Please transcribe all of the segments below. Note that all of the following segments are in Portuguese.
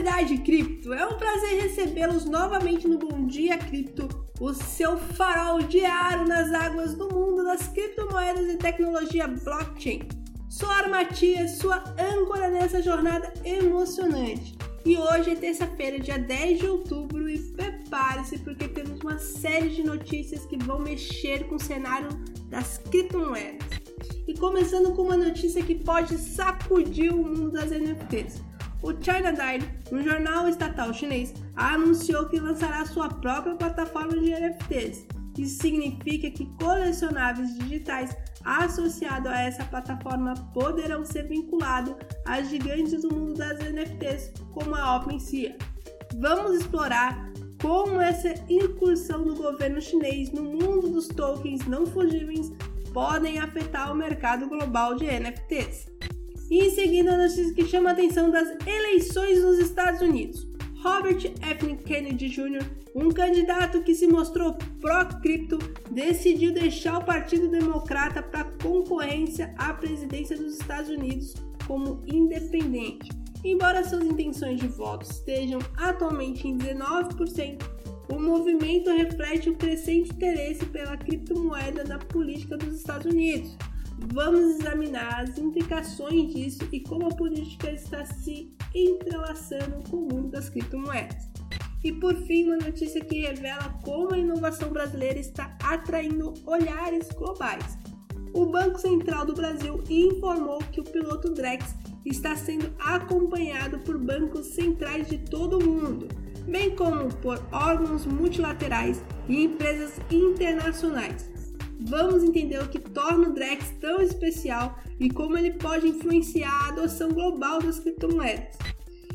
comunidade cripto. É um prazer recebê-los novamente no Bom Dia Cripto, o seu farol diário nas águas do mundo das criptomoedas e tecnologia blockchain. Sou a Armatias, sua âncora nessa jornada emocionante. E hoje é terça-feira, dia 10 de outubro, e prepare-se porque temos uma série de notícias que vão mexer com o cenário das criptomoedas. E começando com uma notícia que pode sacudir o mundo das NFTs. O China Daily, um jornal estatal chinês, anunciou que lançará sua própria plataforma de NFTs. Isso significa que colecionáveis digitais associados a essa plataforma poderão ser vinculados às gigantes do mundo das NFTs, como a OpenSea. Vamos explorar como essa incursão do governo chinês no mundo dos tokens não fungíveis podem afetar o mercado global de NFTs. E em seguida, a notícia que chama a atenção das eleições nos Estados Unidos. Robert F. Kennedy Jr., um candidato que se mostrou pró-cripto, decidiu deixar o Partido Democrata para concorrência à presidência dos Estados Unidos como independente. Embora suas intenções de voto estejam atualmente em 19%, o movimento reflete o crescente interesse pela criptomoeda na política dos Estados Unidos. Vamos examinar as implicações disso e como a política está se entrelaçando com o mundo das criptomoedas. E por fim, uma notícia que revela como a inovação brasileira está atraindo olhares globais. O Banco Central do Brasil informou que o piloto Drex está sendo acompanhado por bancos centrais de todo o mundo, bem como por órgãos multilaterais e empresas internacionais. Vamos entender o que torna o Drex tão especial e como ele pode influenciar a adoção global das criptomoedas.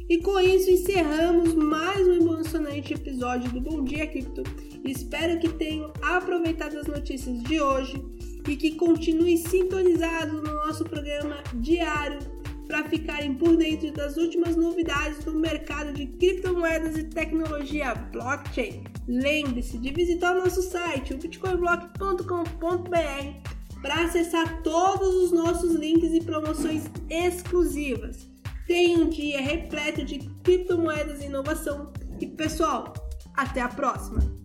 E com isso encerramos mais um emocionante episódio do Bom Dia Cripto. Espero que tenham aproveitado as notícias de hoje e que continuem sintonizados no nosso programa diário para ficarem por dentro das últimas novidades do mercado de criptomoedas e tecnologia blockchain. Lembre-se de visitar o nosso site, o bitcoinblock.com.br, para acessar todos os nossos links e promoções exclusivas. Tenha um dia repleto de criptomoedas e inovação. E pessoal, até a próxima!